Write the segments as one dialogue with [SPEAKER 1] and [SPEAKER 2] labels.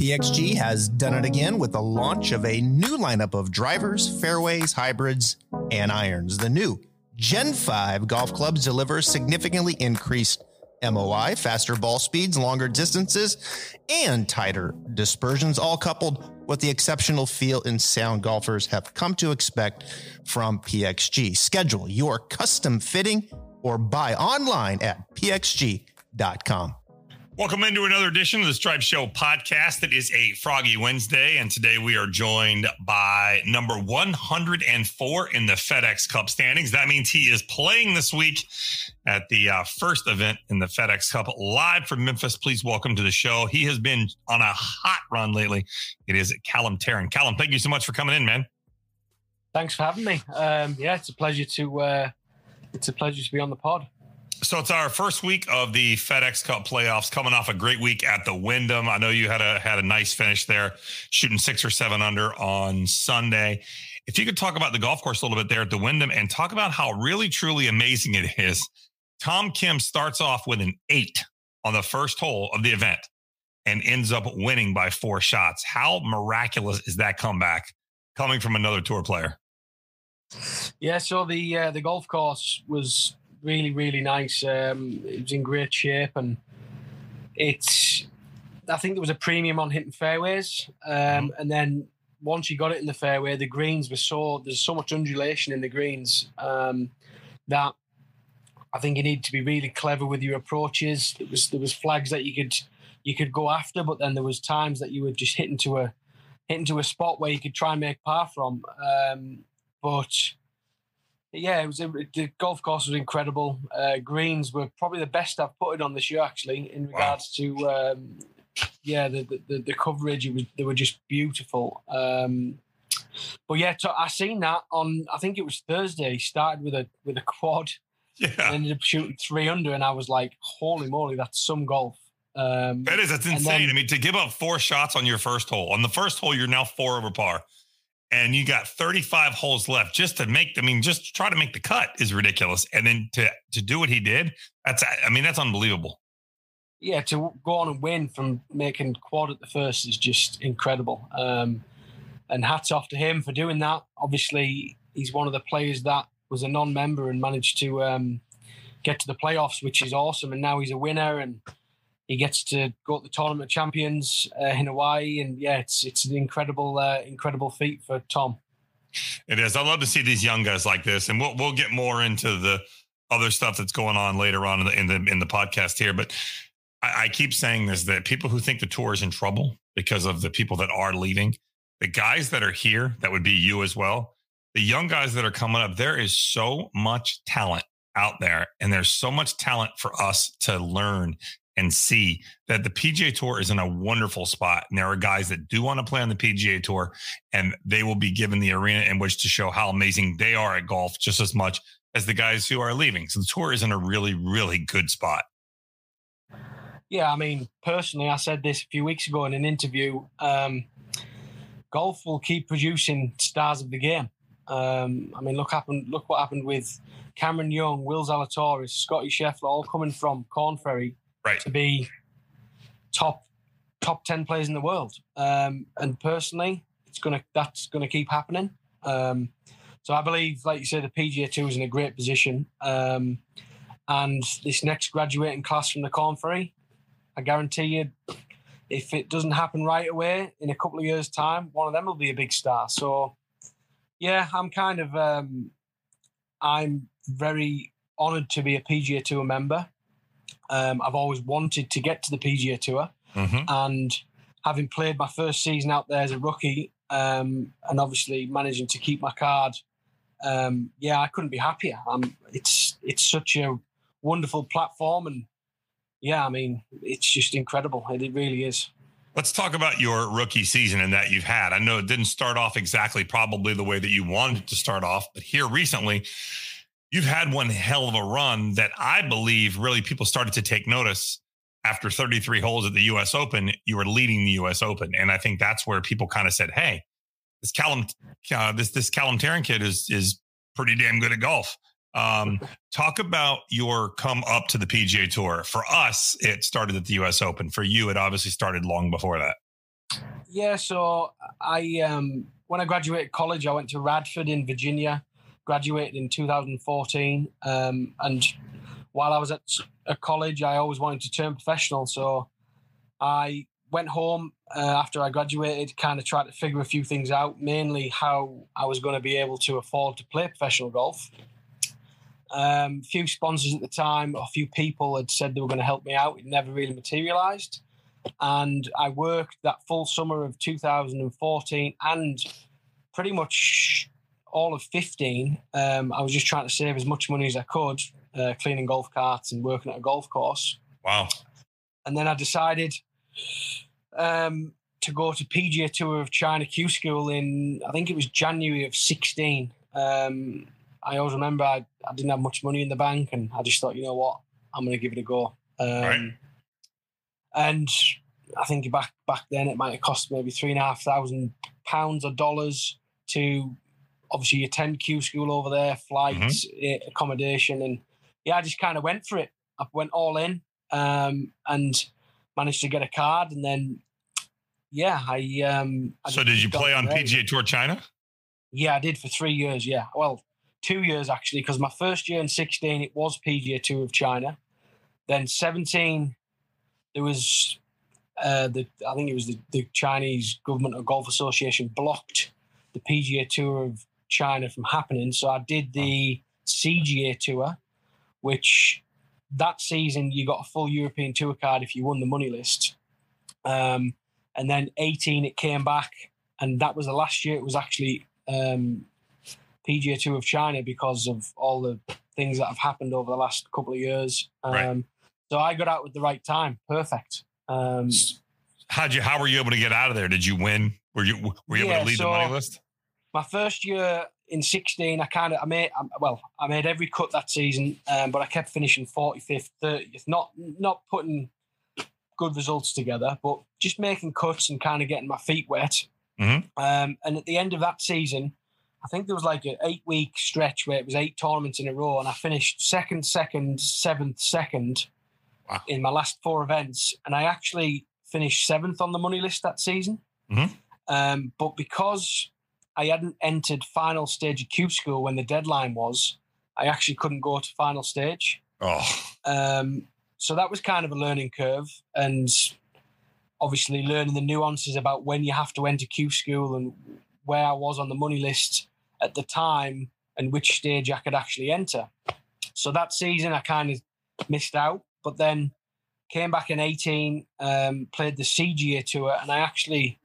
[SPEAKER 1] PXG has done it again with the launch of a new lineup of drivers, fairways, hybrids, and irons. The new Gen 5 golf clubs deliver significantly increased MOI, faster ball speeds, longer distances, and tighter dispersions, all coupled with the exceptional feel and sound golfers have come to expect from PXG. Schedule your custom fitting or buy online at pxg.com.
[SPEAKER 2] Welcome into another edition of the Stripe Show podcast. It is a Froggy Wednesday, and today we are joined by number 104 in the FedEx Cup standings. That means he is playing this week at the uh, first event in the FedEx Cup live from Memphis. Please welcome to the show. He has been on a hot run lately. It is Callum Tarren. Callum, thank you so much for coming in, man.
[SPEAKER 3] Thanks for having me. Um, yeah, it's a pleasure to uh, it's a pleasure to be on the pod.
[SPEAKER 2] So it's our first week of the FedEx Cup playoffs, coming off a great week at the Wyndham. I know you had a had a nice finish there, shooting six or seven under on Sunday. If you could talk about the golf course a little bit there at the Wyndham and talk about how really truly amazing it is. Tom Kim starts off with an eight on the first hole of the event and ends up winning by four shots. How miraculous is that comeback coming from another tour player?
[SPEAKER 3] Yeah, so the uh, the golf course was really, really nice. Um, it was in great shape, and it's. I think there was a premium on hitting fairways, um, mm-hmm. and then once you got it in the fairway, the greens were so there's so much undulation in the greens um, that I think you need to be really clever with your approaches. There was there was flags that you could you could go after, but then there was times that you were just hitting to a hitting to a spot where you could try and make par from. Um, but yeah, it was a, the golf course was incredible. Uh, greens were probably the best I've put it on this year, actually, in regards wow. to um, yeah the, the, the coverage. It was they were just beautiful. Um, but yeah, I seen that on I think it was Thursday. He started with a with a quad, yeah, ended up shooting three under, and I was like, holy moly, that's some golf.
[SPEAKER 2] Um, that is that's insane. Then, I mean, to give up four shots on your first hole. On the first hole, you're now four over par and you got 35 holes left just to make i mean just try to make the cut is ridiculous. And then to to do what he did that's i mean that's unbelievable.
[SPEAKER 3] Yeah to go on and win from making quad at the first is just incredible. Um, and hats off to him for doing that. Obviously he's one of the players that was a non-member and managed to um, get to the playoffs which is awesome. And now he's a winner and he gets to go to the tournament champions uh, in Hawaii, and yeah, it's it's an incredible uh, incredible feat for Tom.
[SPEAKER 2] It is. I love to see these young guys like this, and we'll we'll get more into the other stuff that's going on later on in the in the, in the podcast here. But I, I keep saying this that people who think the tour is in trouble because of the people that are leaving, the guys that are here, that would be you as well. The young guys that are coming up, there is so much talent out there, and there's so much talent for us to learn and see that the PGA Tour is in a wonderful spot. And there are guys that do want to play on the PGA Tour, and they will be given the arena in which to show how amazing they are at golf just as much as the guys who are leaving. So the tour is in a really, really good spot.
[SPEAKER 3] Yeah, I mean, personally, I said this a few weeks ago in an interview. Um, golf will keep producing stars of the game. Um, I mean, look happened. Look what happened with Cameron Young, Will Zalatoris, Scotty Scheffler, all coming from Korn Ferry
[SPEAKER 2] right.
[SPEAKER 3] to be top top ten players in the world. Um, and personally, it's gonna that's gonna keep happening. Um, so I believe, like you said, the PGA Tour is in a great position. Um, and this next graduating class from the Korn Ferry, I guarantee you, if it doesn't happen right away, in a couple of years' time, one of them will be a big star. So, yeah, I'm kind of, um, I'm very honoured to be a PGA Tour member. Um, I've always wanted to get to the PGA Tour, mm-hmm. and having played my first season out there as a rookie, um, and obviously managing to keep my card, um, yeah, I couldn't be happier. it's it's such a wonderful platform, and yeah, I mean, it's just incredible. It really is.
[SPEAKER 2] Let's talk about your rookie season and that you've had. I know it didn't start off exactly probably the way that you wanted to start off, but here recently you've had one hell of a run that I believe really people started to take notice after 33 holes at the US Open. You were leading the US Open. And I think that's where people kind of said, Hey, this Callum, uh, this, this Callum Tarren kid is, is pretty damn good at golf. Um, talk about your come up to the PGA Tour. For us, it started at the US Open. For you, it obviously started long before that.
[SPEAKER 3] Yeah, so I um, when I graduated college, I went to Radford in Virginia. Graduated in 2014, um, and while I was at, at college, I always wanted to turn professional. So I went home uh, after I graduated, kind of tried to figure a few things out, mainly how I was going to be able to afford to play professional golf. A um, few sponsors at the time, a few people had said they were going to help me out. It never really materialized. And I worked that full summer of 2014 and pretty much all of 15. Um, I was just trying to save as much money as I could, uh, cleaning golf carts and working at a golf course.
[SPEAKER 2] Wow.
[SPEAKER 3] And then I decided um, to go to PGA Tour of China Q School in, I think it was January of 16. Um, I always remember I, I, didn't have much money in the bank and I just thought, you know what, I'm going to give it a go. Um, right. And I think back back then it might have cost maybe three and a half thousand pounds or dollars to obviously you attend Q school over there, flights, mm-hmm. accommodation, and yeah, I just kind of went for it. I went all in um, and managed to get a card, and then yeah, I. Um, I
[SPEAKER 2] so did you play on PGA Tour China?
[SPEAKER 3] Yeah, I did for three years. Yeah, well, two years actually, because my first year in sixteen it was PGA Tour of China. Then seventeen, there was uh, the I think it was the, the Chinese government or golf association blocked the PGA Tour of China from happening. So I did the CGA Tour, which that season you got a full European Tour card if you won the money list. Um, and then 18 it came back, and that was the last year it was actually um, PGA Tour of China because of all the things that have happened over the last couple of years. Um, right. So I got out with the right time. Perfect. Um,
[SPEAKER 2] How'd you? How were you able to get out of there? Did you win? Were you were you able to lead so the money list?
[SPEAKER 3] My first year in 16, I kind of I made well, I made every cut that season, um, but I kept finishing 45th, 30th. Not not putting good results together, but just making cuts and kind of getting my feet wet. Mm-hmm. Um, and at the end of that season, I think there was like an eight week stretch where it was eight tournaments in a row, and I finished second, second, seventh, second wow. in my last four events, and I actually finished seventh on the money list that season. Mm-hmm. Um, but because I hadn't entered final stage of Q school when the deadline was, I actually couldn't go to final stage.
[SPEAKER 2] Oh.
[SPEAKER 3] Um, so that was kind of a learning curve, and obviously learning the nuances about when you have to enter Q school and where I was on the money list at the time and which stage I could actually enter. So that season I kind of missed out. But then came back in 18, um, played the CGA tour, and I actually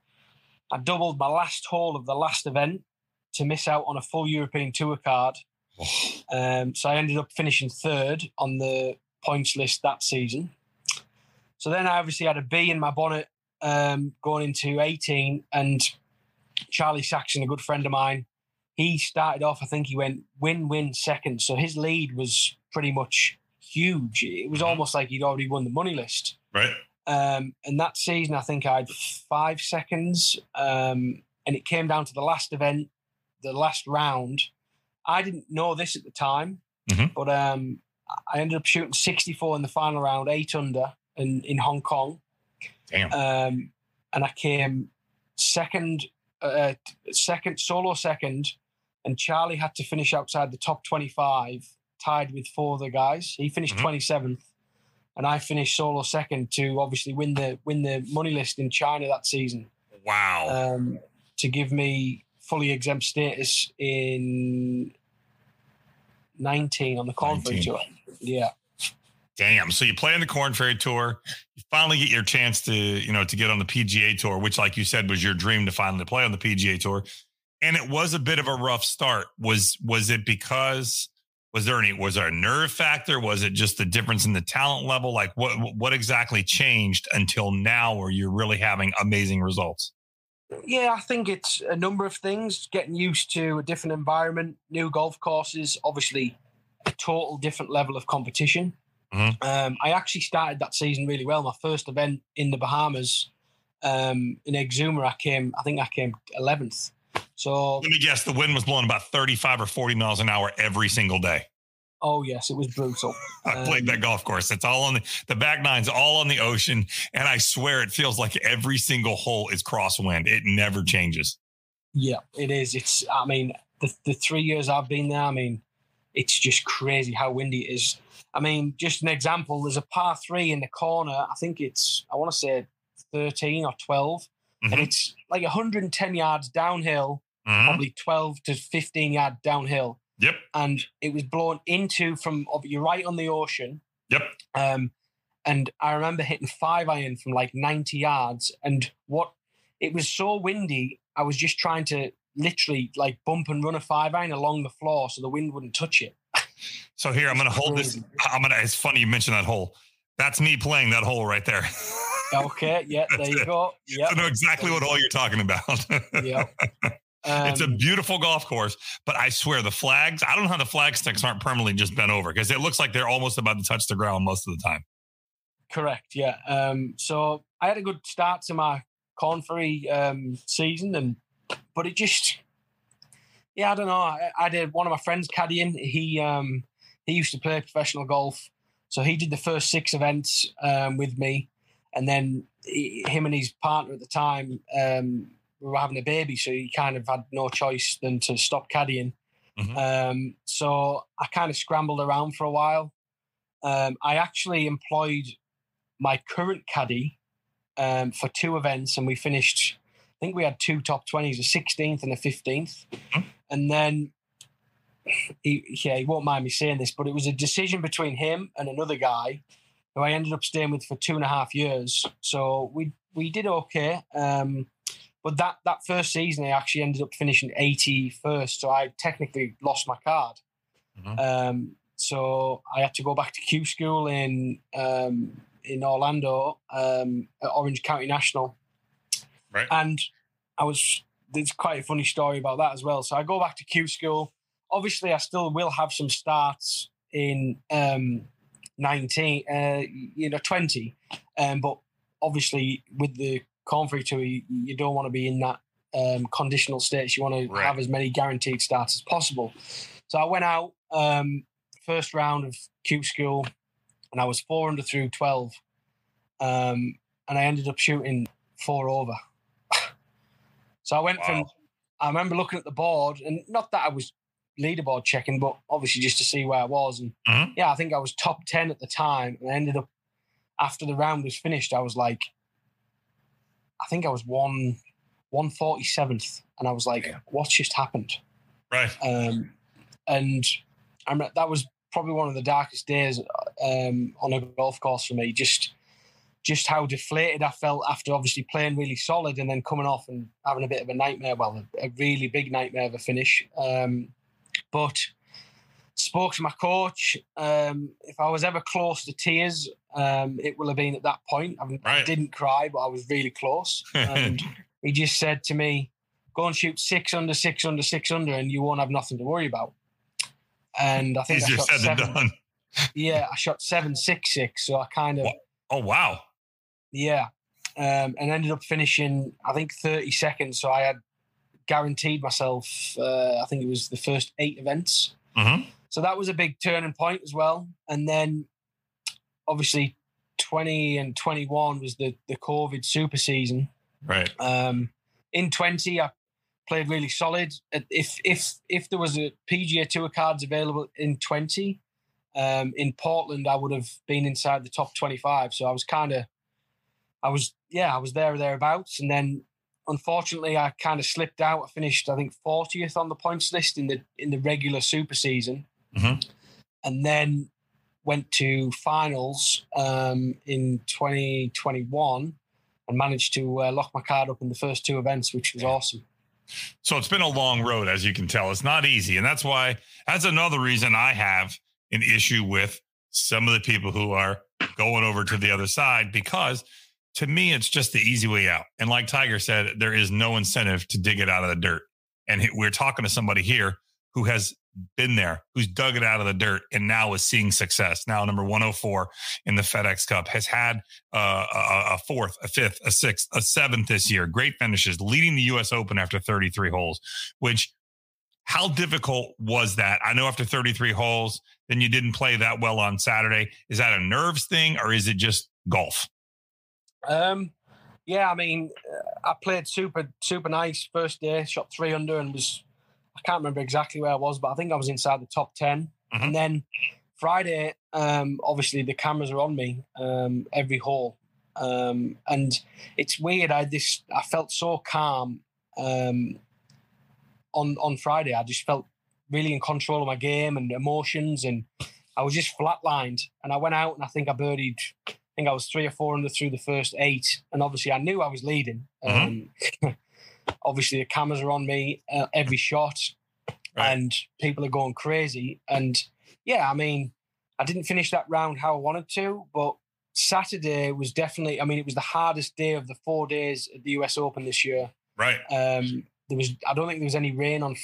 [SPEAKER 3] I doubled my last hole of the last event to miss out on a full European tour card. Um, so I ended up finishing third on the points list that season. So then I obviously had a B in my bonnet um, going into 18, and Charlie Saxon, a good friend of mine, he started off. I think he went win-win second, so his lead was pretty much huge. It was mm-hmm. almost like he'd already won the money list.
[SPEAKER 2] Right.
[SPEAKER 3] Um, and that season, I think I had five seconds. Um, and it came down to the last event, the last round. I didn't know this at the time, mm-hmm. but um, I ended up shooting 64 in the final round, eight under in, in Hong Kong.
[SPEAKER 2] Damn.
[SPEAKER 3] Um, and I came second, uh, second, solo second, and Charlie had to finish outside the top 25 tied with four other guys. He finished mm-hmm. 27th, and I finished solo second to obviously win the win the money list in China that season.
[SPEAKER 2] Wow!
[SPEAKER 3] Um, to give me fully exempt status in 19 on the Korn Ferry Tour. Yeah.
[SPEAKER 2] Damn. So you play on the Korn Ferry Tour. You finally get your chance to, you know, to get on the PGA Tour, which, like you said, was your dream to finally play on the PGA Tour. And it was a bit of a rough start. Was was it because was there any was there a nerve factor? Was it just the difference in the talent level? Like what what exactly changed until now where you're really having amazing results?
[SPEAKER 3] Yeah i think it's a number of things getting used to a different environment new golf courses obviously a total different level of competition. Mm-hmm. um, i actually started that season really well. My first event in the bahamas um, in exuma i came i think i came 11th so
[SPEAKER 2] let me guess, the wind was blowing about 35 or 40 miles an hour every single day.
[SPEAKER 3] Oh yes, it was brutal.
[SPEAKER 2] I played
[SPEAKER 3] Um,
[SPEAKER 2] that golf course. It's all on the the back nine's all on the ocean, and I swear it feels like every single hole is crosswind. It never changes.
[SPEAKER 3] Yeah, it is. It's. I mean, the the three years I've been there, I mean, it's just crazy how windy it is. I mean, just an example. There's a par three in the corner. I think it's. I want to say thirteen or 12 and
[SPEAKER 2] Mhm.
[SPEAKER 3] it's like 110 yards downhill,
[SPEAKER 2] Mhm.
[SPEAKER 3] probably 12 to 15 yard downhill,
[SPEAKER 2] Yep.
[SPEAKER 3] and it was blown into from. You're right on the ocean.
[SPEAKER 2] Yep.
[SPEAKER 3] Um, and I remember hitting five iron from like 90 yards. And what it was so windy, I was just trying to literally like bump and run a five iron along the floor so the wind wouldn't touch it.
[SPEAKER 2] So here I'm going to hold this. I'm going to. It's funny you mentioned that hole. That's me playing that hole right there.
[SPEAKER 3] Okay, yeah, there you
[SPEAKER 2] it.
[SPEAKER 3] go. Yeah,
[SPEAKER 2] I know exactly what hole you're talking about.
[SPEAKER 3] yeah.
[SPEAKER 2] It's a
[SPEAKER 3] Um,
[SPEAKER 2] beautiful golf course, but I swear the flags. I don't know how the flag sticks aren't permanently just bent over because it looks like they're almost about to touch the ground most of the time.
[SPEAKER 3] Correct. Yeah. Um, so I had a good start to my Korn um, season, and but it just, yeah, I don't know. I, I did one of my friends caddying. He um, he used to play professional golf, so he did the first six events um, with me, and then he, him and his partner at the time um, were having a baby, so he kind of had no choice than to stop caddying.
[SPEAKER 2] Mhm.
[SPEAKER 3] Um, so I kind of scrambled around for a while. Um, I actually employed my current caddy um, for two events, and we finished. I think we had two top twenties, a sixteenth and a 15th
[SPEAKER 2] Mhm.
[SPEAKER 3] and then he, yeah, he won't mind me saying this, but it was a decision between him and another guy who I ended up staying with for two and a half years. So we we did okay. Um, but that that first season, I actually ended up finishing 81st. So I technically lost my card.
[SPEAKER 2] Mhm.
[SPEAKER 3] Um, so I had to go back to Q school in um, in Orlando um, at Orange County National.
[SPEAKER 2] Right.
[SPEAKER 3] And I was there's quite a funny story about that as well. So I go back to Q school. Obviously, I still will have some starts in um, 19, uh, you know, 20. Um, but obviously, with the Korn Ferry Tour, you, you don't want to be in that um, conditional status. You want to
[SPEAKER 2] Right.
[SPEAKER 3] have as many guaranteed starts as possible. So I went out um, first round of Q school, and I was four under through 12. Um, and I ended up shooting four over. so I went from, I remember looking at the board, and not that I was leaderboard checking, but obviously just to see where I was. And
[SPEAKER 2] Mhm.
[SPEAKER 3] yeah, I think I was top 10 at the time. And I ended up, after the round was finished, I was like, I think I was one, 147th. And I was like,
[SPEAKER 2] Damn.
[SPEAKER 3] what's just happened?
[SPEAKER 2] Right.
[SPEAKER 3] Um, and I mean, that was probably one of the darkest days um, on a golf course for me. Just, just how deflated I felt after obviously playing really solid and then coming off and having a bit of a nightmare. Well, a, a really big nightmare of a finish. Um, but spoke to my coach. Um, if I was ever close to tears, um, it will have been at that point. I, I
[SPEAKER 2] Right.
[SPEAKER 3] didn't cry, but I was really close. And he just said to me, "Go and shoot six under, six under, six under, and you won't have nothing to worry about." And I think I
[SPEAKER 2] Easier
[SPEAKER 3] shot
[SPEAKER 2] said than
[SPEAKER 3] seven. Yeah, I shot seven six six. So I kind of.
[SPEAKER 2] Oh wow.
[SPEAKER 3] yeah, um, and ended up finishing I think thirty seconds. So I had guaranteed myself. Uh, I think it was the first eight events.
[SPEAKER 2] hmm
[SPEAKER 3] So that was a big turning point as well. And then obviously 20 and 21 was the, the COVID super season.
[SPEAKER 2] Right.
[SPEAKER 3] Um, in 20, I played really solid. If if if there was a PGA Tour cards available in 20, um, in Portland, I would have been inside the top 25. So I was kind of, I was yeah, I was there or thereabouts. And then unfortunately, I kind of slipped out. I finished I think 40th on the points list in the in the regular super season,
[SPEAKER 2] Mhm.
[SPEAKER 3] and then went to finals um, in 2021 and managed to uh, lock my card up in the first two events, which was awesome.
[SPEAKER 2] So it's been a long road, as you can tell. It's not easy. And that's why, that's another reason I have an issue with some of the people who are going over to the other side, because to me, it's just the easy way out. And like Tiger said, there is no incentive to dig it out of the dirt. And we're talking to somebody here who has been there, who's dug it out of the dirt and now is seeing success. Now, number 104 in the FedEx Cup has had uh, a, a fourth, a fifth, a sixth, a seventh this year. Great finishes, leading the U.S. Open after 33 holes, which How difficult was that? I know after 33 holes, then you didn't play that well on Saturday. Is that a nerves thing or is it just golf?
[SPEAKER 3] Um, yeah, I mean, uh, I played super, super nice first day, shot three under and was, I can't remember exactly where I was, but I think I was inside the top 10.
[SPEAKER 2] Mhm.
[SPEAKER 3] And then Friday, um, obviously the cameras are on me um, every hole. Um, and it's weird. I this, I felt so calm um, on on Friday. I just felt really in control of my game and emotions, and I was just flatlined. And I went out and I think I birdied. I think I was three or four under through the first eight, and obviously I knew I was leading. Um, obviously the cameras are on me uh, every shot,
[SPEAKER 2] Right.
[SPEAKER 3] and people are going crazy. And yeah, I mean, I didn't finish that round how I wanted to, but Saturday was definitely. I mean, it was the hardest day of the four days at the U.S. Open this year.
[SPEAKER 2] Right.
[SPEAKER 3] Um, there was, I don't think there was any rain on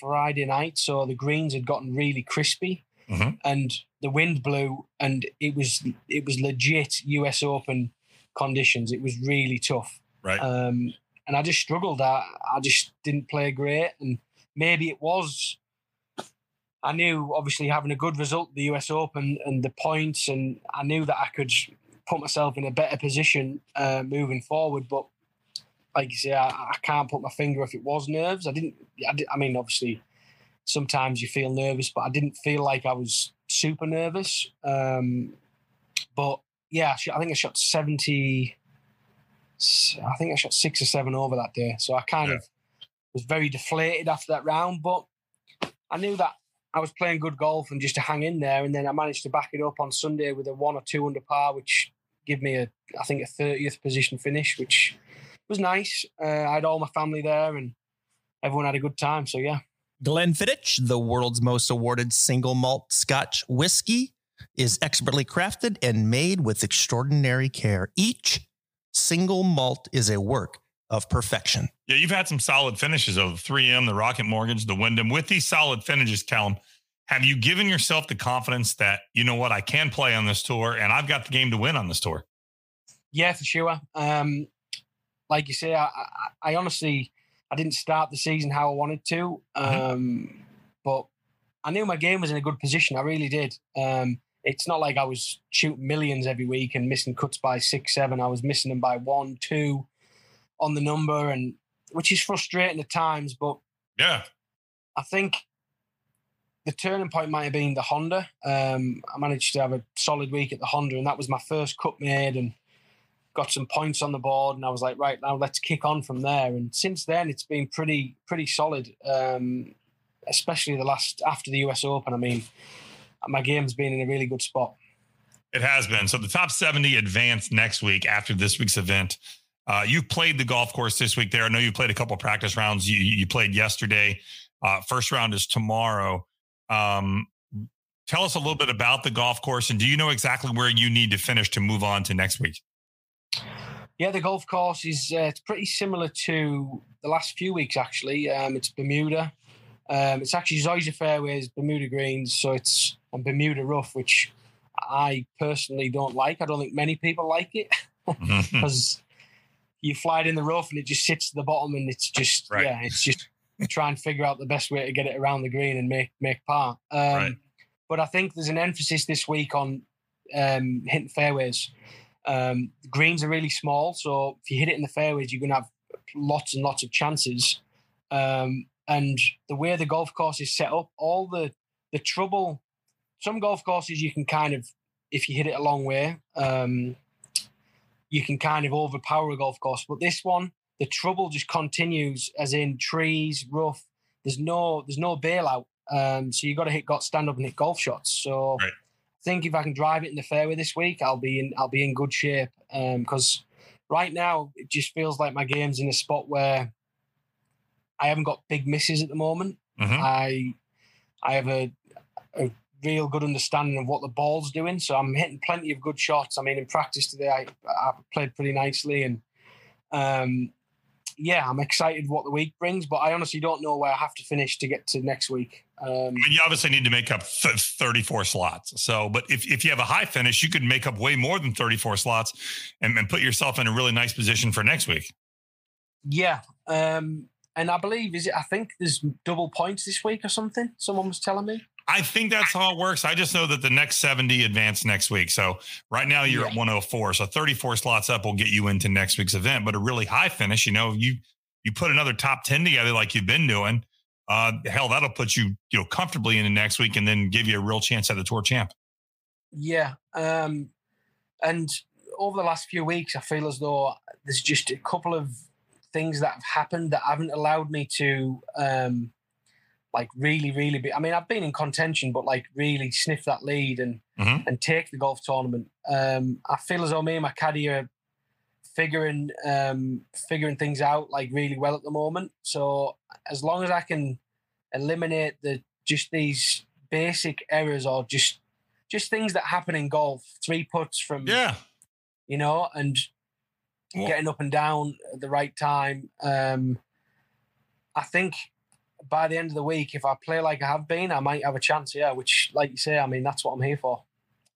[SPEAKER 3] Friday night, so the greens had gotten really crispy,
[SPEAKER 2] Mhm.
[SPEAKER 3] and the wind blew, and it was it was legit U.S. Open conditions. It was really tough,
[SPEAKER 2] Right.
[SPEAKER 3] um, and I just struggled. I I just didn't play great, and maybe it was. I knew obviously having a good result the US Open and the points, and I knew that I could put myself in a better position uh, moving forward. But like you say, I, I can't put my finger if it was nerves. I didn't. I, di- I mean, obviously, sometimes you feel nervous, but I didn't feel like I was super nervous. Um, but yeah, I think I shot seventy. I think I shot six or seven over that day, so I kind
[SPEAKER 2] Yeah.
[SPEAKER 3] of was very deflated after that round. But I knew that I was playing good golf and just to hang in there, and then I managed to back it up on Sunday with a one or two under par, which gave me a I think a thirtieth position finish, which was nice. Uh, I had all my family there, and everyone had a good time. So yeah.
[SPEAKER 1] Glenfiddich, the world's most awarded single malt Scotch whiskey, is expertly crafted and made with extraordinary care. Each single malt is a work of perfection.
[SPEAKER 2] Yeah, you've had some solid finishes of the 3M, the Rocket Mortgage, the Wyndham. With these solid finishes, Callum, have you given yourself the confidence that, you know what, I can play on this tour and I've got the game to win on this tour?
[SPEAKER 3] Yeah, for sure. Um, like you say, I, I, I honestly I didn't start the season how I wanted to, um, but I knew my game was in a good position. I really did. Um, it's not like I was shooting millions every week and missing cuts by six, seven. I was missing them by one, two on the number, and which is frustrating at times. But
[SPEAKER 2] Yeah.
[SPEAKER 3] I think the turning point might have been the Honda. Um, I managed to have a solid week at the Honda, and that was my first cut made, and got some points on the board. And I was like, right now, let's kick on from there. And since then, it's been pretty pretty solid. Um, especially the last after the US Open. I mean, my game's been in a really good spot.
[SPEAKER 2] It has been. So the top 70 advance next week after this week's event. Uh, you've played the golf course this week there. I know you played a couple practice rounds. You, you played yesterday. Uh, first round is tomorrow. Um, tell us a little bit about the golf course and do you know exactly where you need to finish to move on to next week?
[SPEAKER 3] Yeah, the golf course is uh, it's pretty similar to the last few weeks actually. Um, it's Bermuda. Um, it's actually Zoysia fairways, Bermuda greens, so it's and Bermuda rough, which I personally don't like. I don't think many people like it because you fly it in the rough and it just sits at the bottom, and it's just
[SPEAKER 2] Right.
[SPEAKER 3] yeah, it's just try and figure out the best way to get it around the green and make make par. Um,
[SPEAKER 2] Right.
[SPEAKER 3] But I think there's an emphasis this week on um, hitting fairways. Um, the greens are really small, so if you hit it in the fairways, you're going to have lots and lots of chances. Um, and the way the golf course is set up, all the the trouble. Some golf courses you can kind of, if you hit it a long way, um, you can kind of overpower a golf course. But this one, the trouble just continues, as in trees, rough. There's no there's no bailout. Um, so you got to hit, got stand up and hit golf shots. So
[SPEAKER 2] Right.
[SPEAKER 3] I think if I can drive it in the fairway this week, I'll be in I'll be in good shape. Because right now it just feels like my game's in a spot where I haven't got big misses at the moment.
[SPEAKER 2] Mhm.
[SPEAKER 3] I I have a, a real good understanding of what the ball's doing. So I'm hitting plenty of good shots. I mean, in practice today, I, I played pretty nicely, and um, yeah, I'm excited what the week brings. But I honestly don't know where I have to finish to get to next week. Um,
[SPEAKER 2] I mean, you obviously need to make up th- 34 slots. So, but if, if you have a high finish, you could make up way more than 34 slots and, and put yourself in a really nice position for next week.
[SPEAKER 3] Yeah. Um, and I believe is it. I think there's double points this week or something. Someone was telling me.
[SPEAKER 2] I think that's how it works. I just know that the next 70 advance next week. So right now you're yeah. at 104. So 34 slots up will get you into next week's event. But a really high finish, you know, you you put another top 10 together like you've been doing. Uh, hell, that'll put you, you know, comfortably into next week and then give you a real chance at the tour champ.
[SPEAKER 3] Yeah. Um, and over the last few weeks, I feel as though there's just a couple of things that have happened that haven't allowed me to um, like really, really be. I mean, I've been in contention, but like really sniff that lead and mm-hmm. and take the golf tournament. Um, I feel as though me and my caddy are figuring um, figuring things out like really well at the moment. So as long as I can eliminate the just these basic errors or just just things that happen in golf, three putts from
[SPEAKER 2] yeah,
[SPEAKER 3] you know, and getting up and down at the right time. Um, I think by the end of the week, if I play like I have been, I might have a chance. Yeah, which, like you say, I mean that's what I'm here for.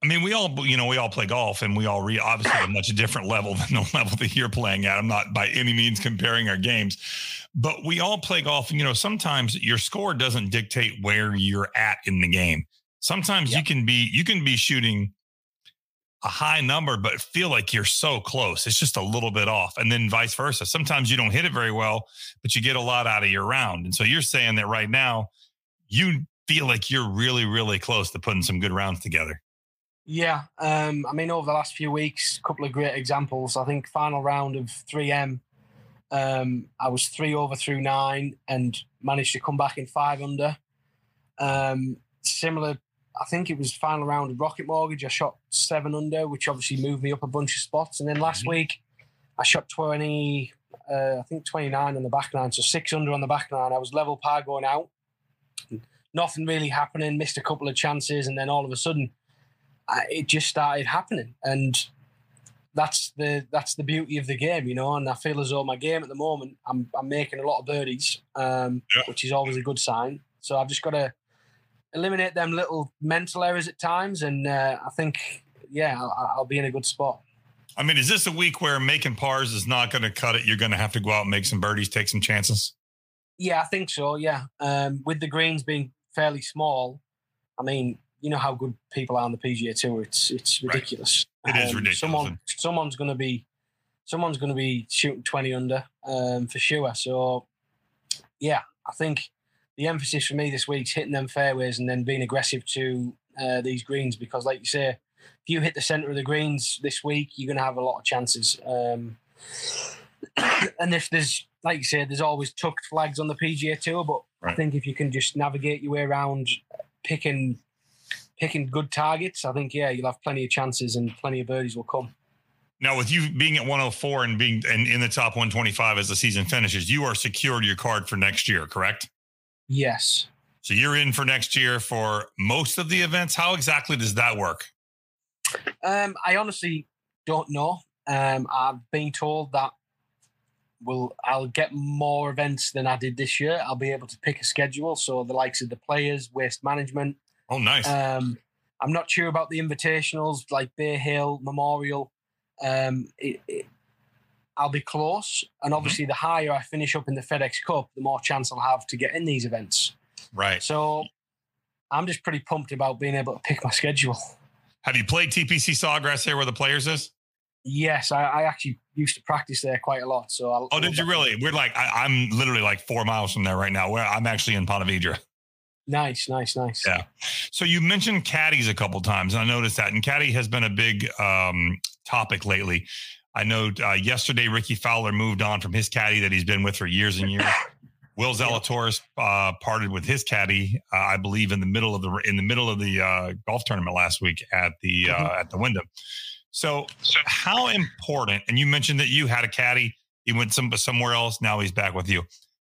[SPEAKER 2] I mean, we all, you know, we all play golf and we all read obviously at a much different level than the level that you're playing at. I'm not by any means comparing our games, but we all play golf. And, you know, sometimes your score doesn't dictate where you're at in the game. Sometimes you can be, you can be shooting a high number, but feel like you're so close. It's just a little bit off. And then vice versa. Sometimes you don't hit it very well, but you get a lot out of your round. And so you're saying that right now you feel like you're really, really close to putting some good rounds together.
[SPEAKER 3] Yeah. Um, I mean, over the last few weeks, a couple of great examples. I think final round of 3M, um, I was three over through nine and managed to come back in five under. Um, similar I think it was final round of Rocket Mortgage. I shot seven under, which obviously moved me up a bunch of spots. And then last mm-hmm. week, I shot 20, uh, I think 29 on the back nine. So six under on the back nine. I was level par going out. Nothing really happening, missed a couple of chances. And then all of a sudden, I, it just started happening. And that's the that's the beauty of the game, you know. And I feel as though my game at the moment, I'm I'm making a lot of birdies, um, yeah. which is always a good sign. So I've just got to eliminate them little mental errors at times, and uh, I think yeah, I'll, I'll, be in a good spot.
[SPEAKER 2] I mean, is this a week where making pars is not going to cut it? You're going to have to go out and make some birdies, take some chances.
[SPEAKER 3] Yeah, I think so. Yeah, um, with the greens being fairly small, I mean, you know how good people are on the PGA Tour. It's it's ridiculous.
[SPEAKER 2] Right. It um, is ridiculous.
[SPEAKER 3] Someone someone's going to be someone's going to be shooting twenty under um, for sure. So yeah, I think the emphasis for me this week's hitting them fairways and then being aggressive to uh, these greens because, like you say, if you hit the centre of the greens this week, you're going to have a lot of chances. Um, and if there's, like you said, there's always tucked flags on the PGA Tour, but right. I think if you can just navigate your way around picking picking good targets, I think yeah, you'll have plenty of chances and plenty of birdies will come.
[SPEAKER 2] Now, with you being at 104 and being and in the top 125 as the season finishes, you are secured your card for next year, correct?
[SPEAKER 3] Yes.
[SPEAKER 2] So you're in for next year for most of the events. How exactly does that work?
[SPEAKER 3] Um, I honestly don't know. Um, I've been told that will I'll get more events than I did this year. I'll be able to pick a schedule. So the likes of the players, waste management.
[SPEAKER 2] Oh, nice.
[SPEAKER 3] Um, I'm not sure about the invitationals like Bay Hill Memorial. Um, it, it, I'll be close. And mm-hmm. obviously, mm-hmm. the higher I finish up in the FedEx Cup, the more chance I'll have to get in these events.
[SPEAKER 2] Right.
[SPEAKER 3] So I'm just pretty pumped about being able to pick my schedule.
[SPEAKER 2] Have you played TPC Sawgrass here where the players is?
[SPEAKER 3] Yes, I, I actually used to practice there quite a lot. So I'll,
[SPEAKER 2] oh, did you really? We're like I, am literally like four miles from there right now. Where I'm actually in Ponte Vedra.
[SPEAKER 3] Nice, nice, nice.
[SPEAKER 2] Yeah. So you mentioned caddies a couple times, and I noticed that, and caddy has been a big um, topic lately. I know uh, yesterday Rickie Fowler moved on from his caddy that he's been with for years and years. Will Zalatoris uh, parted with his caddy, uh, I believe, in the middle of the in the middle of the uh, golf tournament last week at the uh, mm-hmm. at the Wyndham. So, so, how important? And you mentioned that you had a caddy. He went some somewhere else. Now he's back with you.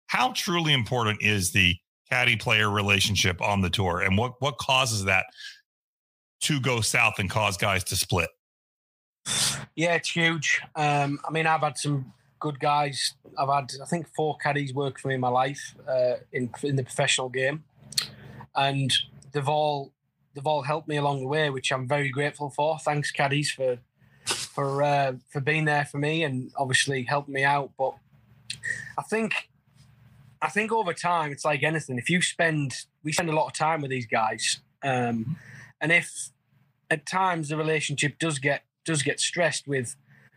[SPEAKER 2] How truly important is the caddy player relationship on the tour, and what what causes that to go south and cause guys to split?
[SPEAKER 3] Yeah, it's huge. Um, I mean, I've had some good guys. I've had, I think, four caddies work for me in my life uh, in in the professional game, and they've all they've all helped me along the way, which I'm very grateful for. Thanks, caddies, for for uh, for being there for me and obviously helping me out. But I think I think over time, it's like anything. If you spend, we spend a lot of time with these guys, um, and if at times the relationship does get does get stressed with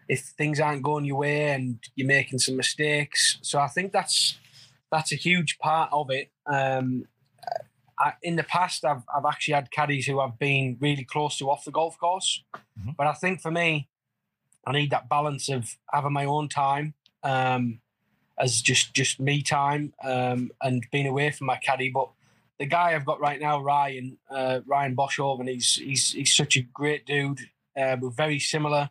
[SPEAKER 3] if things aren't going your way and you're making some mistakes. So I think that's that's a huge part of it. Um, I, in the past, I've I've actually had caddies who I've been really close to off the golf course, mm-hmm. but I think for me, I need that balance of having my own time um, as just just me time um, and being away from my caddy. But the guy I've got right now, Ryan uh, Ryan Boshoven, he's he's he's such a great dude. Uh, we're very similar,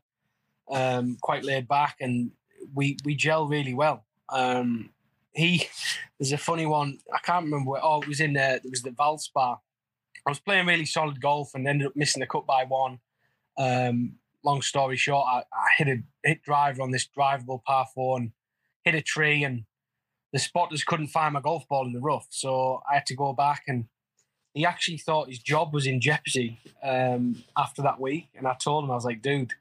[SPEAKER 3] um, quite laid back, and we we gel really well. Um, he there's a funny one. I can't remember where. Oh, it was in there. It was the Valspar. I was playing really solid golf and ended up missing the cut by one. Um, long story short, I, I, hit a hit driver on this drivable par four and hit a tree, and the spotters couldn't find my golf ball in the rough, so I had to go back. And he actually thought his job was in jeopardy um, after that week, and I told him I was like, "Dude,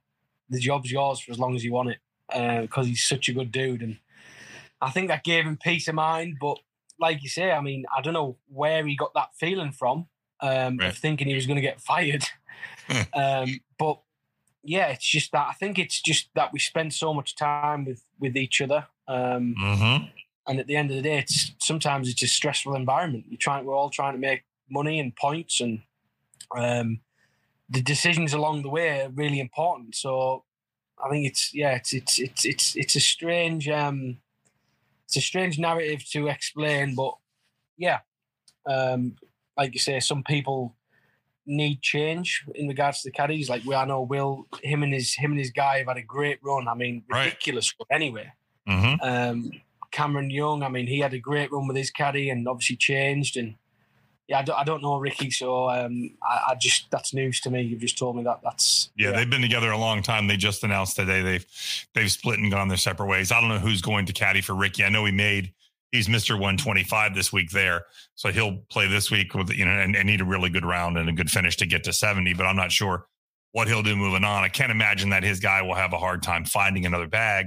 [SPEAKER 3] the job's yours for as long as you want it," because uh, he's such a good dude and I think that gave him peace of mind. But like you say, I mean, I don't know where he got that feeling from um, right. of thinking he was going to get fired. Hmm. um, but yeah, it's just that I think it's just that we spend so much time with with each other. Um, mm-hmm. And at the end of the day, it's sometimes it's a stressful environment. You're trying, we're all trying to make money and points, and um, the decisions along the way are really important. So I think it's yeah, it's it's it's it's it's a strange um, it's a strange narrative to explain, but yeah, um, like you say, some people need change in regards to the caddies. Like we, I know Will, him and his him and his guy have had a great run. I mean, ridiculous right. anyway. Mm-hmm. Um, Cameron Young, I mean, he had a great run with his caddy and obviously changed and yeah, I don't, I don't know Rickie, so um, I, I, just that's news to me. You've just told me that. That's
[SPEAKER 2] yeah, yeah, They've been together a long time. They just announced today they've they've split and gone their separate ways. I don't know who's going to caddy for Rickie. I know he made he's Mister 125 this week there, so he'll play this week with you know and, and need a really good round and a good finish to get to 70. But I'm not sure what he'll do moving on. I can't imagine that his guy will have a hard time finding another bag.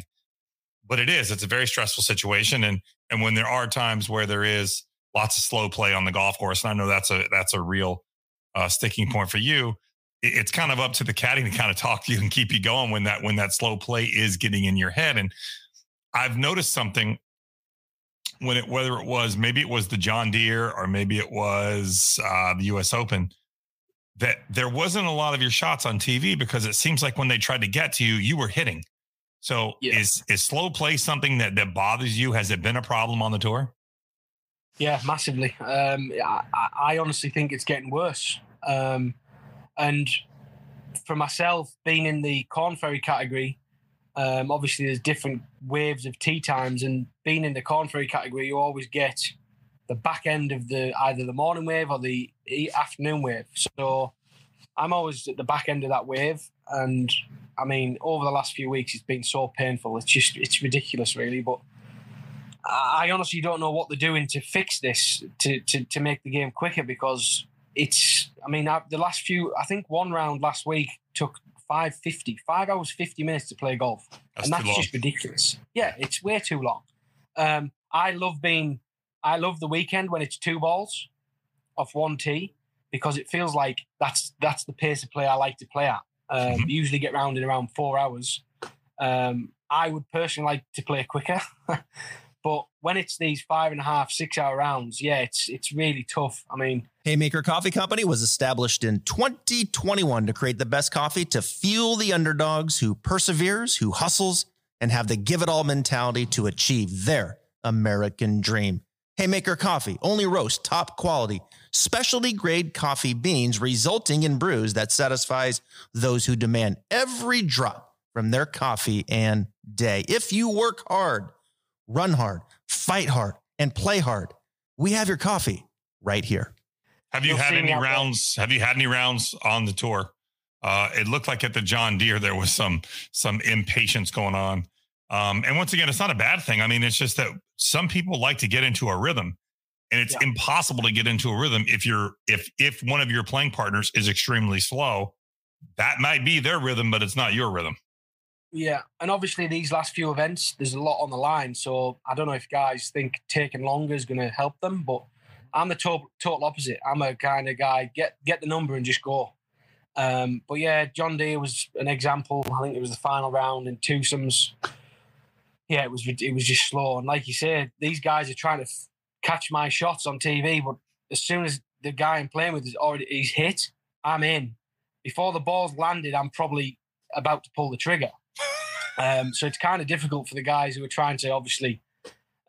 [SPEAKER 2] But it is. It's a very stressful situation, and and when there are times where there is lots of slow play on the golf course. And I know that's a that's a real uh, sticking point for you. It's kind of up to the caddy to kind of talk to you and keep you going when that when that slow play is getting in your head. And I've noticed something when it whether it was maybe it was the John Deere or maybe it was uh, the U.S. Open that there wasn't a lot of your shots on TV because it seems like when they tried to get to you, you were hitting. So yeah. is is slow play something that that bothers you? Has it been a problem on the tour?
[SPEAKER 3] Yeah, massively. Um, I, I, honestly think it's getting worse. Um, and for myself, being in the Korn Ferry category, um, obviously there's different waves of tee times, and being in the Korn Ferry category, you always get the back end of the either the morning wave or the afternoon wave. So I'm always at the back end of that wave, and I mean, over the last few weeks, it's been so painful. It's just it's ridiculous, really. But I honestly don't know what they're doing to fix this to to, to make the game quicker because it's. I mean, the last few. I think one round last week took five fifty, five hours fifty minutes to play golf, that's and that's just ridiculous. Yeah, it's way too long. Um, I love being. I love the weekend when it's two balls off one tee because it feels like that's that's the pace of play I like to play at. Um, mm-hmm. Usually get round in around four hours. Um, I would personally like to play quicker. But when it's these five and a half, six hour rounds, yeah, it's it's really tough. I mean,
[SPEAKER 1] Haymaker Coffee Company was established in 2021 to create the best coffee to fuel the underdogs who perseveres, who hustles, and have the give it all mentality to achieve their American dream. Haymaker Coffee only roast top quality, specialty grade coffee beans, resulting in brews that satisfies those who demand every drop from their coffee and day. If you work hard run hard, fight hard, and play hard. We have your coffee right here.
[SPEAKER 2] Have you You'll had any rounds? Have you had any rounds on the tour? Uh, it looked like at the John Deere there was some some impatience going on. Um, and once again, it's not a bad thing. I mean, it's just that some people like to get into a rhythm, and it's yeah. impossible to get into a rhythm if you're if if one of your playing partners is extremely slow. That might be their rhythm, but it's not your rhythm.
[SPEAKER 3] Yeah, and obviously these last few events, there's a lot on the line. So I don't know if guys think taking longer is going to help them, but I'm the total, total opposite. I'm a kind of guy get get the number and just go. Um, but yeah, John Deere was an example. I think it was the final round in twosomes. Yeah, it was it was just slow, and like you said, these guys are trying to f- catch my shots on TV, but as soon as the guy I'm playing with is already he's hit, I'm in. Before the ball's landed, I'm probably about to pull the trigger. Um, so it's kind of difficult for the guys who are trying to obviously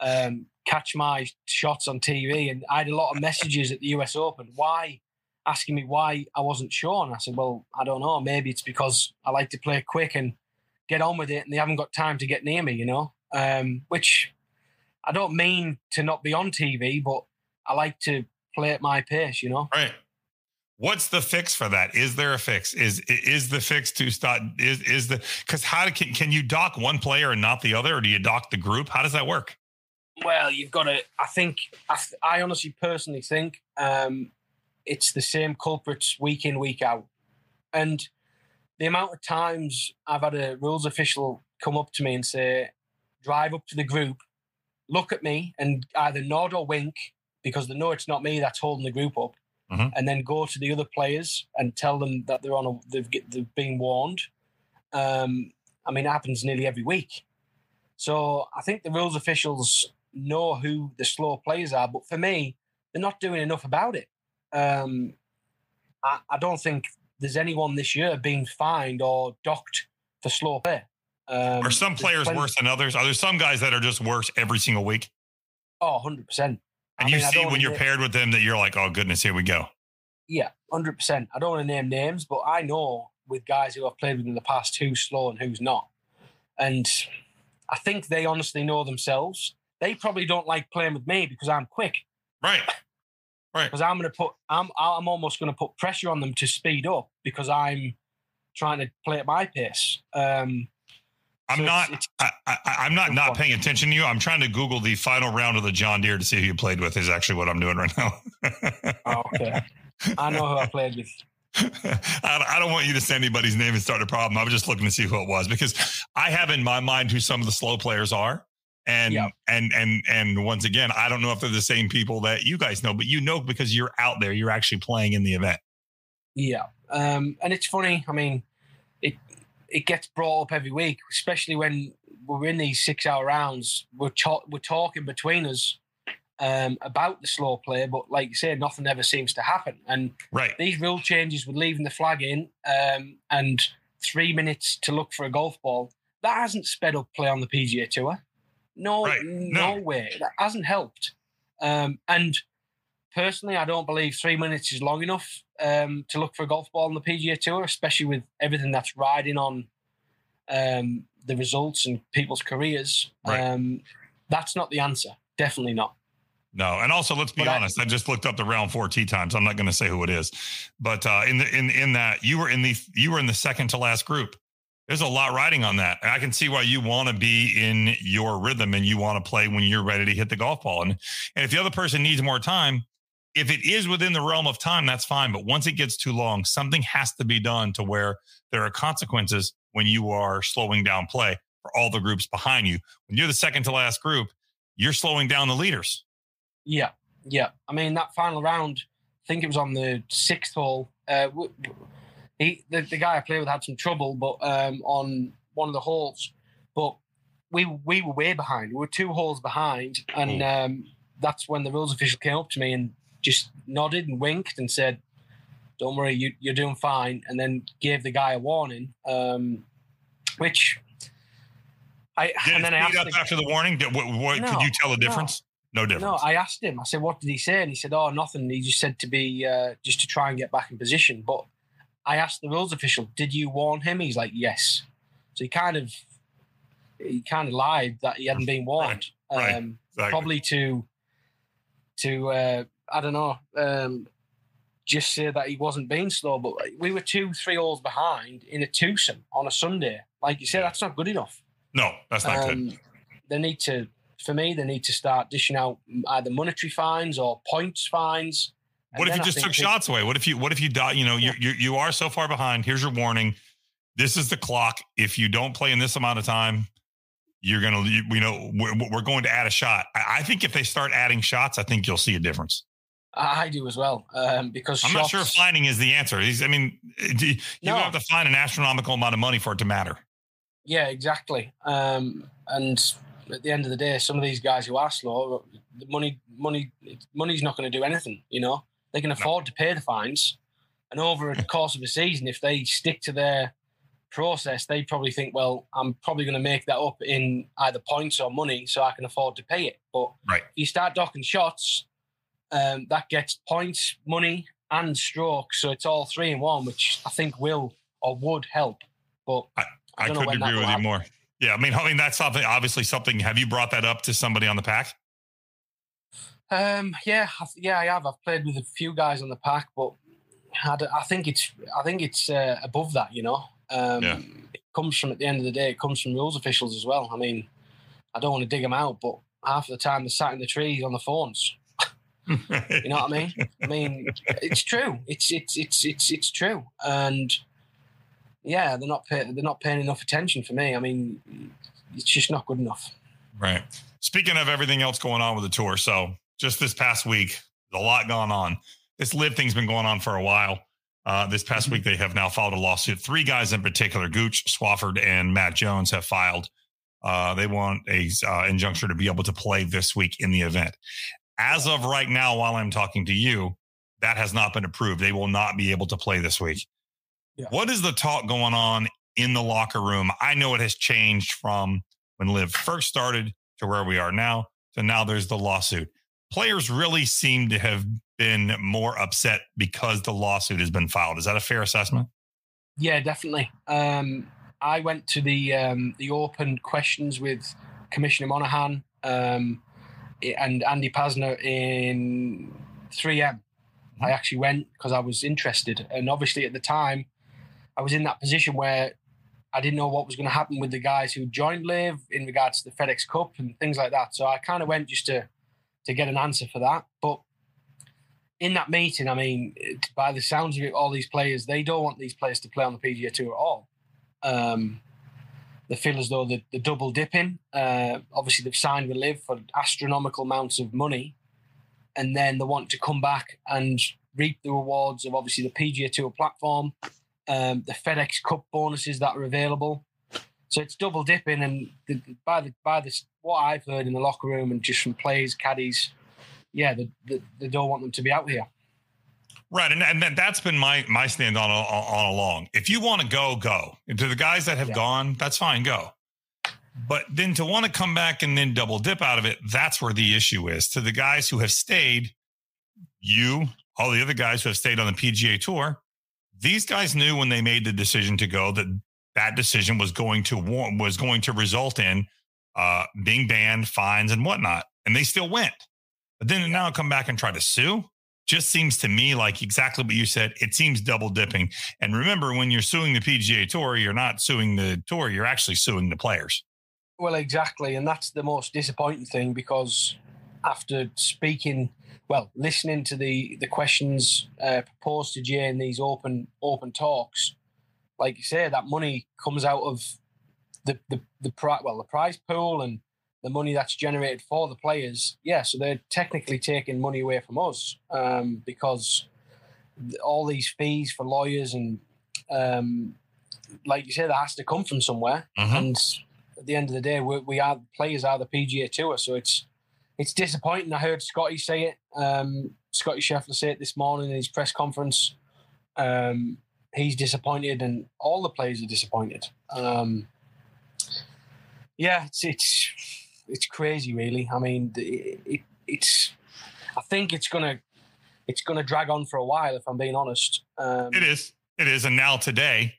[SPEAKER 3] um, catch my shots on TV. And I had a lot of messages at the US Open. Why? Asking me why I wasn't. And I said, well, I don't know. Maybe it's because I like to play quick and get on with it, and they haven't got time to get near me, you know? Um, which I don't mean to not be on TV, but I like to play at my pace, you know?
[SPEAKER 2] Right. What's the fix for that? Is there a fix? Is is the fix to start? Is is the because how can can you dock one player and not the other, or do you dock the group? How does that work?
[SPEAKER 3] Well, you've got to. I think. I, I honestly, personally think um, it's the same culprits week in, week out, and the amount of times I've had a rules official come up to me and say, "Drive up to the group, look at me, and either nod or wink because they know it's not me that's holding the group up,
[SPEAKER 2] Mhm.
[SPEAKER 3] and then go to the other players and tell them that they're on a they've they've been warned." Um, I mean, it happens nearly every week. So I think the rules officials know who the slow players are, but for me, they're not doing enough about it. Um, I, I don't think there's anyone this year being fined or docked for slow play. Um,
[SPEAKER 2] Are some players
[SPEAKER 3] plenty-
[SPEAKER 2] worse than others? Are there some guys that are just worse every single week?
[SPEAKER 3] Oh, 100%.
[SPEAKER 2] And
[SPEAKER 3] I
[SPEAKER 2] you
[SPEAKER 3] mean,
[SPEAKER 2] see when you're
[SPEAKER 3] name-
[SPEAKER 2] paired with them that you're like, oh goodness, here we go.
[SPEAKER 3] Yeah, 100%. I don't want to name names, but I know with guys who I've played with in the past who's slow and who's not. And I think they honestly know themselves. They probably don't like playing with me because I'm quick.
[SPEAKER 2] Right. Right.
[SPEAKER 3] because I'm going to put I'm I'm almost going to put pressure on them to speed up because I'm trying to play at my pace. Um,
[SPEAKER 2] I'm
[SPEAKER 3] so
[SPEAKER 2] not.
[SPEAKER 3] it's-
[SPEAKER 2] I, I, I'm not not paying attention to you. I'm trying to Google the final round of the John Deere to see who you played with. Is actually what I'm doing right now.
[SPEAKER 3] oh, okay, I know who I played with.
[SPEAKER 2] I, don't- want you to say anybody's name and start a problem. I was just looking to see who it was because I have in my mind who some of the slow players are. And
[SPEAKER 3] Yeah.
[SPEAKER 2] and and and once again, I don't know if they're the same people that you guys know, but you know because you're out there, you're actually playing in the event.
[SPEAKER 3] Yeah, um, and it's funny. I mean, it gets brought up every week, especially when we're in these six-hour rounds. We're we're talking between us um, about the slow play, but like you said, nothing ever seems to happen. And
[SPEAKER 2] Right.
[SPEAKER 3] these rule changes with leaving the flag in um, and three minutes to look for a golf ball that hasn't sped up play on the PGA Tour. No,
[SPEAKER 2] Right.
[SPEAKER 3] no,
[SPEAKER 2] No.
[SPEAKER 3] way. That hasn't helped. Um, and personally, I don't believe three minutes is long enough um, to look for a golf ball on the PGA Tour, especially with everything that's riding on um, the results and people's careers.
[SPEAKER 2] Right.
[SPEAKER 3] Um, that's not the answer. Definitely not.
[SPEAKER 2] No, and also let's be
[SPEAKER 3] But I-
[SPEAKER 2] honest. I, just looked up the round four tee times. I'm not going to say who it is, but uh, in the in in that you were in the you were in the second to last group. There's a lot riding on that. And I can see why you want to be in your rhythm and you want to play when you're ready to hit the golf ball. And and if the other person needs more time, if it is within the realm of time, that's fine. But once it gets too long, something has to be done to where there are consequences when you are slowing down play for all the groups behind you. When you're the second to last group, you're slowing down the leaders.
[SPEAKER 3] Yeah, yeah. I mean, that final round, I think it was on the sixth hole. Uh, he, the, the guy I played with had some trouble, but um, on one of the holes, but we we were way behind. We were two holes behind, and um, that's when the rules official came up to me and just nodded and winked and said, "Don't worry, you, you're doing fine," and then gave the guy a warning, um, which. I,
[SPEAKER 2] Did
[SPEAKER 3] and then I asked
[SPEAKER 2] up
[SPEAKER 3] the-
[SPEAKER 2] after the warning? Did, what, what, could you tell the difference? No, difference.
[SPEAKER 3] No, I asked him. I said, "What did he say?" And he said, "Oh, nothing. He just said to be uh, just to try and get back in position." But I asked the rules official, "Did you warn him?" He's like, "Yes." So he kind of he kind of lied that he hadn't been warned.
[SPEAKER 2] right,
[SPEAKER 3] Um,
[SPEAKER 2] Exactly.
[SPEAKER 3] Probably to to uh, I don't know, um, just say that he wasn't being slow. But we were two, three holes behind in a twosome on a Sunday. Like you said, that's not good enough.
[SPEAKER 2] No, that's not good.
[SPEAKER 3] Um, they need to, for me, they need to start dishing out either monetary fines or points fines.
[SPEAKER 2] What if you
[SPEAKER 3] I
[SPEAKER 2] just took shots away? What if you what if you die? You know, you you you are so far behind. Here's your warning. this is the clock. If you don't play in this amount of time, you're going to, you know we're, we're, going to add a shot. I, I, think if they start adding shots, I think you'll see a difference.
[SPEAKER 3] I do as well, um, because
[SPEAKER 2] I'm
[SPEAKER 3] shots,
[SPEAKER 2] not sure finding is the answer. He's, I mean, you no. have to find an astronomical amount of money for it to matter.
[SPEAKER 3] Yeah, exactly. Um, and at the end of the day, some of these guys who are slow, the money, money, money's not going to do anything. You know, they can afford no. to pay the fines, and over the course of a season, if they stick to their process, they probably think, well, I'm probably going to make that up in either points or money, so I can afford to pay it. But
[SPEAKER 2] right.
[SPEAKER 3] you start docking shots, um, that gets points, money, and strokes, so it's all three in one, which I think will or would help. But
[SPEAKER 2] I, I, I couldn't agree with you more. Yeah, I mean, I mean that's something. Obviously, something. Have you brought that up to somebody on the PAC?
[SPEAKER 3] Um, yeah, yeah, I have. I've played with a few guys on the PAC, but I, think it's I think it's uh, above that. You know, um, yeah. it comes from at the end of the day, it comes from rules officials as well. I mean, I don't want to dig them out, but half of the time they're sat in the trees on the phones. You know what I mean? I mean, it's true. It's it's it's it's it's true, and yeah, they're not pay, they're not paying enough attention for me. I mean, it's just not good enough.
[SPEAKER 2] Right. Speaking of everything else going on with the tour, so just this past week, a lot going on. This LIV thing's been going on for a while. Uh, this past week, mm-hmm. they have now filed a lawsuit. Three guys in particular, Gooch, Swafford, and Matt Jones, have filed. Uh, they want a uh, injunction to be able to play this week in the event. As of right now, while I'm talking to you, that has not been approved. They will not be able to play this week. Yeah. What is the talk going on in the locker room? I know it has changed from when LIV first started to where we are now. So now there's the lawsuit. Players really seem to have been more upset because the lawsuit has been filed. Is that a fair assessment?
[SPEAKER 3] Yeah, definitely. Um, I went to the um, the open questions with Commissioner Monahan um, and Andy Pazder in 3M. I actually went because I was interested, and obviously at the time, I was in that position where I didn't know what was going to happen with the guys who joined LIV in regards to the FedEx Cup and things like that. So I kind of went just to to get an answer for that. But in that meeting, I mean, by the sounds of it, all these players they don't want these players to play on the PGA Tour at all. Um, they feel as though they're, they're double dipping. Uh, obviously, they've signed with LIV for astronomical amounts of money, and then they want to come back and reap the rewards of obviously the PGA Tour platform um, the FedEx Cup bonuses that are available. So it's double dipping, and the, by the by this, what I've heard in the locker room and just from players, caddies, yeah, they, they, they don't want them to be out here.
[SPEAKER 2] Right, and and that's been my my stand on on along. If you want to go, go. And to the guys that have yeah. gone, that's fine, go. But then to want to come back and then double dip out of it, that's where the issue is. To the guys who have stayed, you, all the other guys who have stayed on the PGA Tour, these guys knew when they made the decision to go that that decision was going to was going to result in uh, being banned, fines, and whatnot, and they still went. But then now come back and try to sue. Just seems to me like exactly what you said. It seems double dipping. And remember, when you're suing the PGA Tour, you're not suing the tour; you're actually suing the players.
[SPEAKER 3] Well, exactly, and that's the most disappointing thing because after speaking well, listening to the the questions uh, proposed to Jay in these open open talks, like you say, that money comes out of the the the pri- well the prize pool and the money that's generated for the players. Yeah, so they're technically taking money away from us um, because all these fees for lawyers and um, like you said, that has to come from somewhere. Mm-hmm. And at the end of the day, we, we are players are the PGA Tour, so it's it's disappointing. I heard Scotty say it, um, Scotty Scheffler say it this morning in his press conference. Um, he's disappointed, and all the players are disappointed. Um, yeah, it's it's it's crazy, really. I mean, it, it, it's. I think it's gonna it's gonna drag on for a while, if I'm being honest.
[SPEAKER 2] Um, it is. It is, and now today,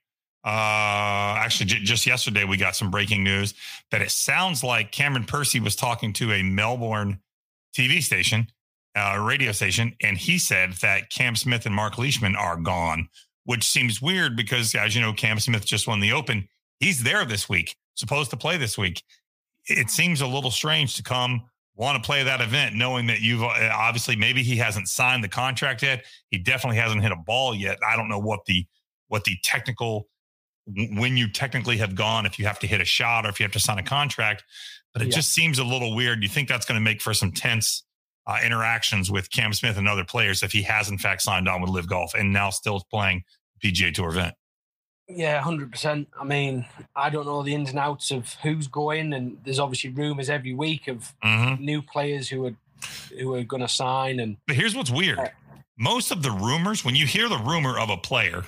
[SPEAKER 2] uh, actually, j- just yesterday, we got some breaking news that it sounds like Cameron Percy was talking to a Melbourne TV station, uh, radio station, and he said that Cam Smith and Mark Leishman are gone, which seems weird because, as you know, Cam Smith just won the Open. He's there this week, supposed to play this week. It seems a little strange to come want to play that event knowing that you've uh, obviously maybe he hasn't signed the contract yet. He definitely hasn't hit a ball yet. I don't know what the what the technical when you technically have gone, if you have to hit a shot or if you have to sign a contract. But it yeah. just seems a little weird. You think that's going to make for some tense uh, interactions with Cam Smith and other players if he has in fact signed on with LIV Golf and now still playing PGA Tour event.
[SPEAKER 3] Yeah, hundred percent. I mean, I don't know the ins and outs of who's going, and there's obviously rumors every week of mm-hmm. new players who are who are going to sign. And
[SPEAKER 2] but here's what's weird: uh, most of the rumors, when you hear the rumor of a player,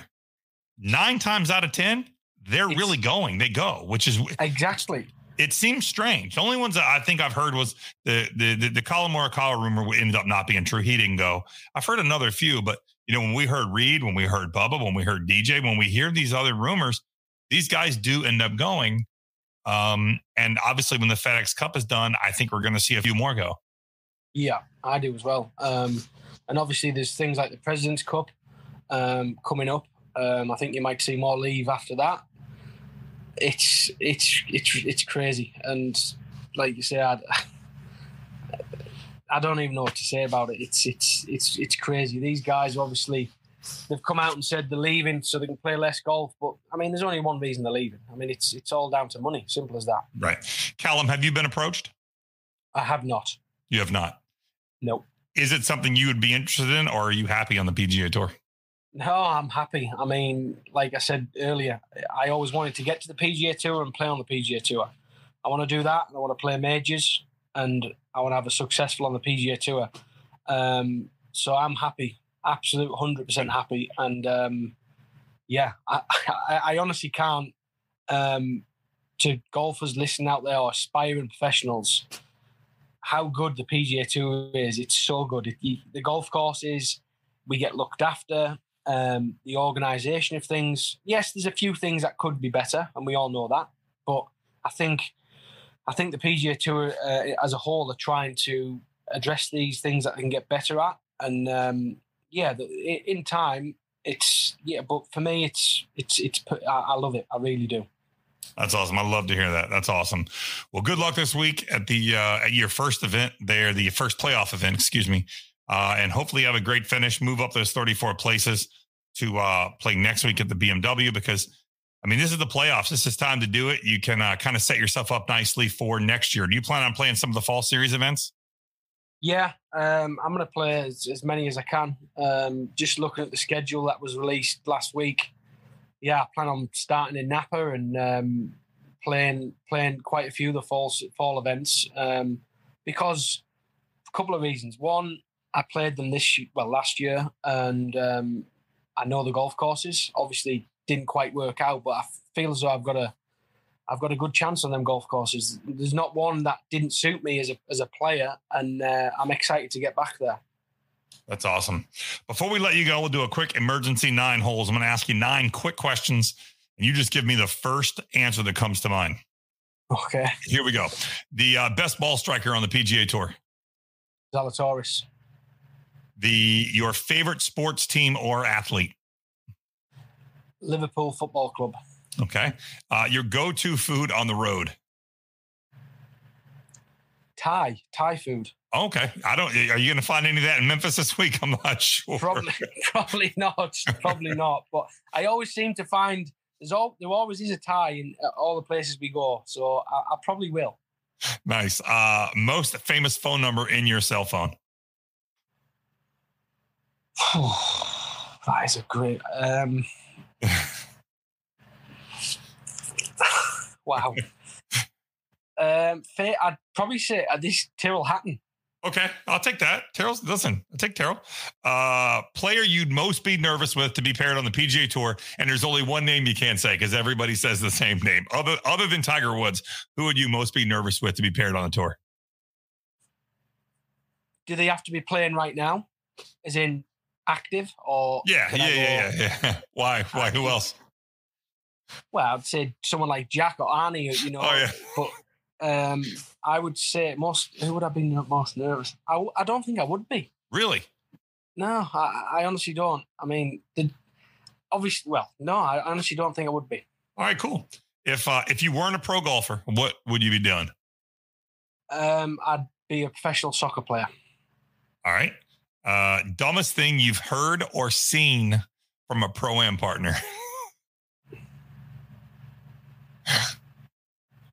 [SPEAKER 2] nine times out of ten, they're really going. They go, which is
[SPEAKER 3] exactly
[SPEAKER 2] it seems strange. The only ones that I think I've heard was the the the, the Collin Morikawa rumor ended up not being true. He didn't go. I've heard another few, but you know when we heard Reed, when we heard Bubba, when we heard DJ, when we hear these other rumors, these guys do end up going. Um, and obviously, when the FedEx Cup is done, I think we're going to see a few more go.
[SPEAKER 3] Yeah, I do as well. Um, and obviously, there's things like the President's Cup um, coming up. Um, I think you might see more leave after that it's it's it's it's crazy, and like you say, I, I don't even know what to say about it. It's it's it's it's crazy. These guys obviously they've come out and said they're leaving so they can play less golf. But I mean, there's only one reason they're leaving. I mean, it's it's all down to money. Simple as that.
[SPEAKER 2] Right. Callum, have you been approached?
[SPEAKER 3] I have not.
[SPEAKER 2] You have not.
[SPEAKER 3] No.
[SPEAKER 2] Is it something you would be interested in, or are you happy on the PGA Tour?
[SPEAKER 3] No, I'm happy. I mean, like I said earlier, I always wanted to get to the PGA Tour and play on the PGA Tour. I want to do that. and I want to play majors, and I want to have a successful on the PGA Tour. Um, so I'm happy, absolute hundred percent happy, and um, yeah, I, I, I, honestly can't. Um, to golfers listening out there or aspiring professionals, how good the PGA Tour is. It's so good. It, the golf course is. We get looked after um, the organisation of things. Yes, there's a few things that could be better, and we all know that. But I think, I think the PGA Tour uh, as a whole are trying to address these things that they can get better at. And um, yeah, the, in time, it's yeah. But for me, it's it's it's. I, I love it. I really do.
[SPEAKER 2] That's awesome. I love to hear that. That's awesome. Well, good luck this week at the uh, at your first event there, the first playoff event. Excuse me, uh, and hopefully have a great finish. Move up those thirty four places to uh, play next week at the BMW because I mean, this is the playoffs. This is time to do it. You can uh, kind of set yourself up nicely for next year. Do you plan on playing some of the fall series events?
[SPEAKER 3] Yeah, um, I'm going to play as, as, many as I can. Um, just looking at the schedule that was released last week, yeah, I plan on starting in Napa and um, playing playing quite a few of the fall fall events um, because a couple of reasons. One, I played them this well last year, and um, I know the golf courses. Obviously, didn't quite work out, but I feel as though I've got a I've got a good chance on them golf courses. There's not one that didn't suit me as a as a player, and uh, I'm excited to get back there.
[SPEAKER 2] That's awesome. Before we let you go, we'll do a quick emergency nine holes. I'm going to ask you nine quick questions, and you just give me the first answer that comes to mind.
[SPEAKER 3] Okay.
[SPEAKER 2] Here we go. The uh, best ball striker on the PGA Tour.
[SPEAKER 3] Zalatoris
[SPEAKER 2] the your favorite sports team or athlete?
[SPEAKER 3] Liverpool Football Club.
[SPEAKER 2] Okay. Uh, your go-to food on the road?
[SPEAKER 3] Thai, Thai food.
[SPEAKER 2] Okay. I don't. Are you going to find any of that in Memphis this week? I'm not sure.
[SPEAKER 3] Probably, probably not. Probably not. But I always seem to find there's all there always is a Thai in uh, all the places we go. So I, I probably will.
[SPEAKER 2] Nice. Uh, most famous phone number in your cell phone?
[SPEAKER 3] that is a great. Um, wow. Um, I'd probably say at this Tyrrell Hatton.
[SPEAKER 2] Okay, I'll take that. Tyrrell's listen, I'll take Tyrrell. Uh, player you'd most be nervous with to be paired on the PGA Tour, and there's only one name you can't say because everybody says the same name. Other other than Tiger Woods, who would you most be nervous with to be paired on the tour?
[SPEAKER 3] Do they have to be playing right now? As in active or
[SPEAKER 2] yeah, yeah, yeah, yeah, yeah. Why? Why? Who else?
[SPEAKER 3] Well, I'd say someone like Jack or Arnie, you know.
[SPEAKER 2] Oh yeah.
[SPEAKER 3] But um, I would say most. Who would have been most nervous? I, I don't think I would be.
[SPEAKER 2] Really?
[SPEAKER 3] No, I, I honestly don't. I mean, the, obviously, well, no, I honestly don't think I would be.
[SPEAKER 2] All right, cool. If uh, if you weren't a pro golfer, what would you be doing?
[SPEAKER 3] Um, I'd be a professional soccer player.
[SPEAKER 2] All right. Uh, dumbest thing you've heard or seen from a pro am partner.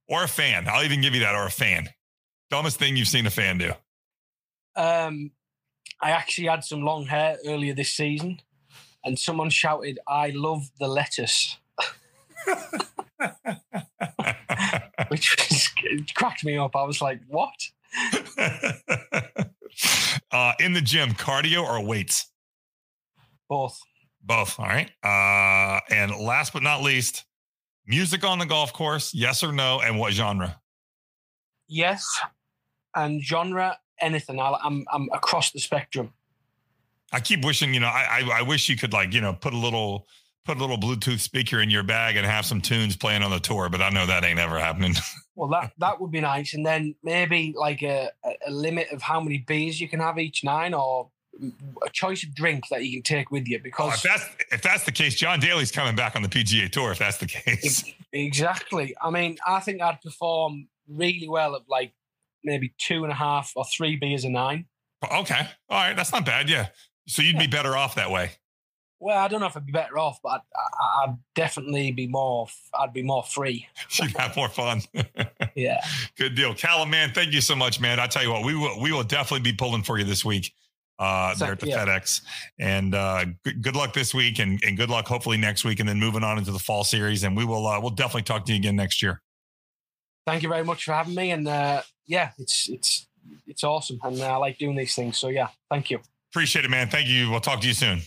[SPEAKER 2] or a fan. I'll even give you that, or a fan. Dumbest thing you've seen a fan do.
[SPEAKER 3] Um, I actually had some long hair earlier this season, and someone shouted, "I love the lettuce," which was, cracked me up. I was like, "What?"
[SPEAKER 2] Uh, in the gym, cardio or weights?
[SPEAKER 3] Both.
[SPEAKER 2] Both. All right. Uh, and last but not least, music on the golf course, yes or no, and what genre?
[SPEAKER 3] Yes, and genre anything. i am I'm across the spectrum.
[SPEAKER 2] I keep wishing, you know, I, I I wish you could like you know put a little put a little Bluetooth speaker in your bag and have some tunes playing on the tour, but I know that ain't ever happening.
[SPEAKER 3] well, that that would be nice, and then maybe like a, a limit of how many beers you can have each nine, or a choice of drink that you can take with you. Because
[SPEAKER 2] oh, if that's if that's the case, John Daly's coming back on the PGA Tour. If that's the case,
[SPEAKER 3] exactly. I mean, I think I'd perform really well at like maybe two and a half or three beers a nine.
[SPEAKER 2] Okay, all right, that's not bad. Yeah, so you'd yeah. be better off that way.
[SPEAKER 3] Well, I don't know if I'd be better off, but I'd, I'd definitely be more. I'd be more free.
[SPEAKER 2] You'd have more fun.
[SPEAKER 3] yeah.
[SPEAKER 2] Good deal, Callum. Man, thank you so much, man. I tell you what, we will we will definitely be pulling for you this week uh, there at the yeah. FedEx. And uh, good, good luck this week, and, and good luck hopefully next week, and then moving on into the fall series. And we will uh, we'll definitely talk to you again next year.
[SPEAKER 3] Thank you very much for having me, and uh, yeah, it's it's it's awesome, and uh, I like doing these things. So yeah, thank you.
[SPEAKER 2] Appreciate it, man. Thank you. We'll talk to you soon.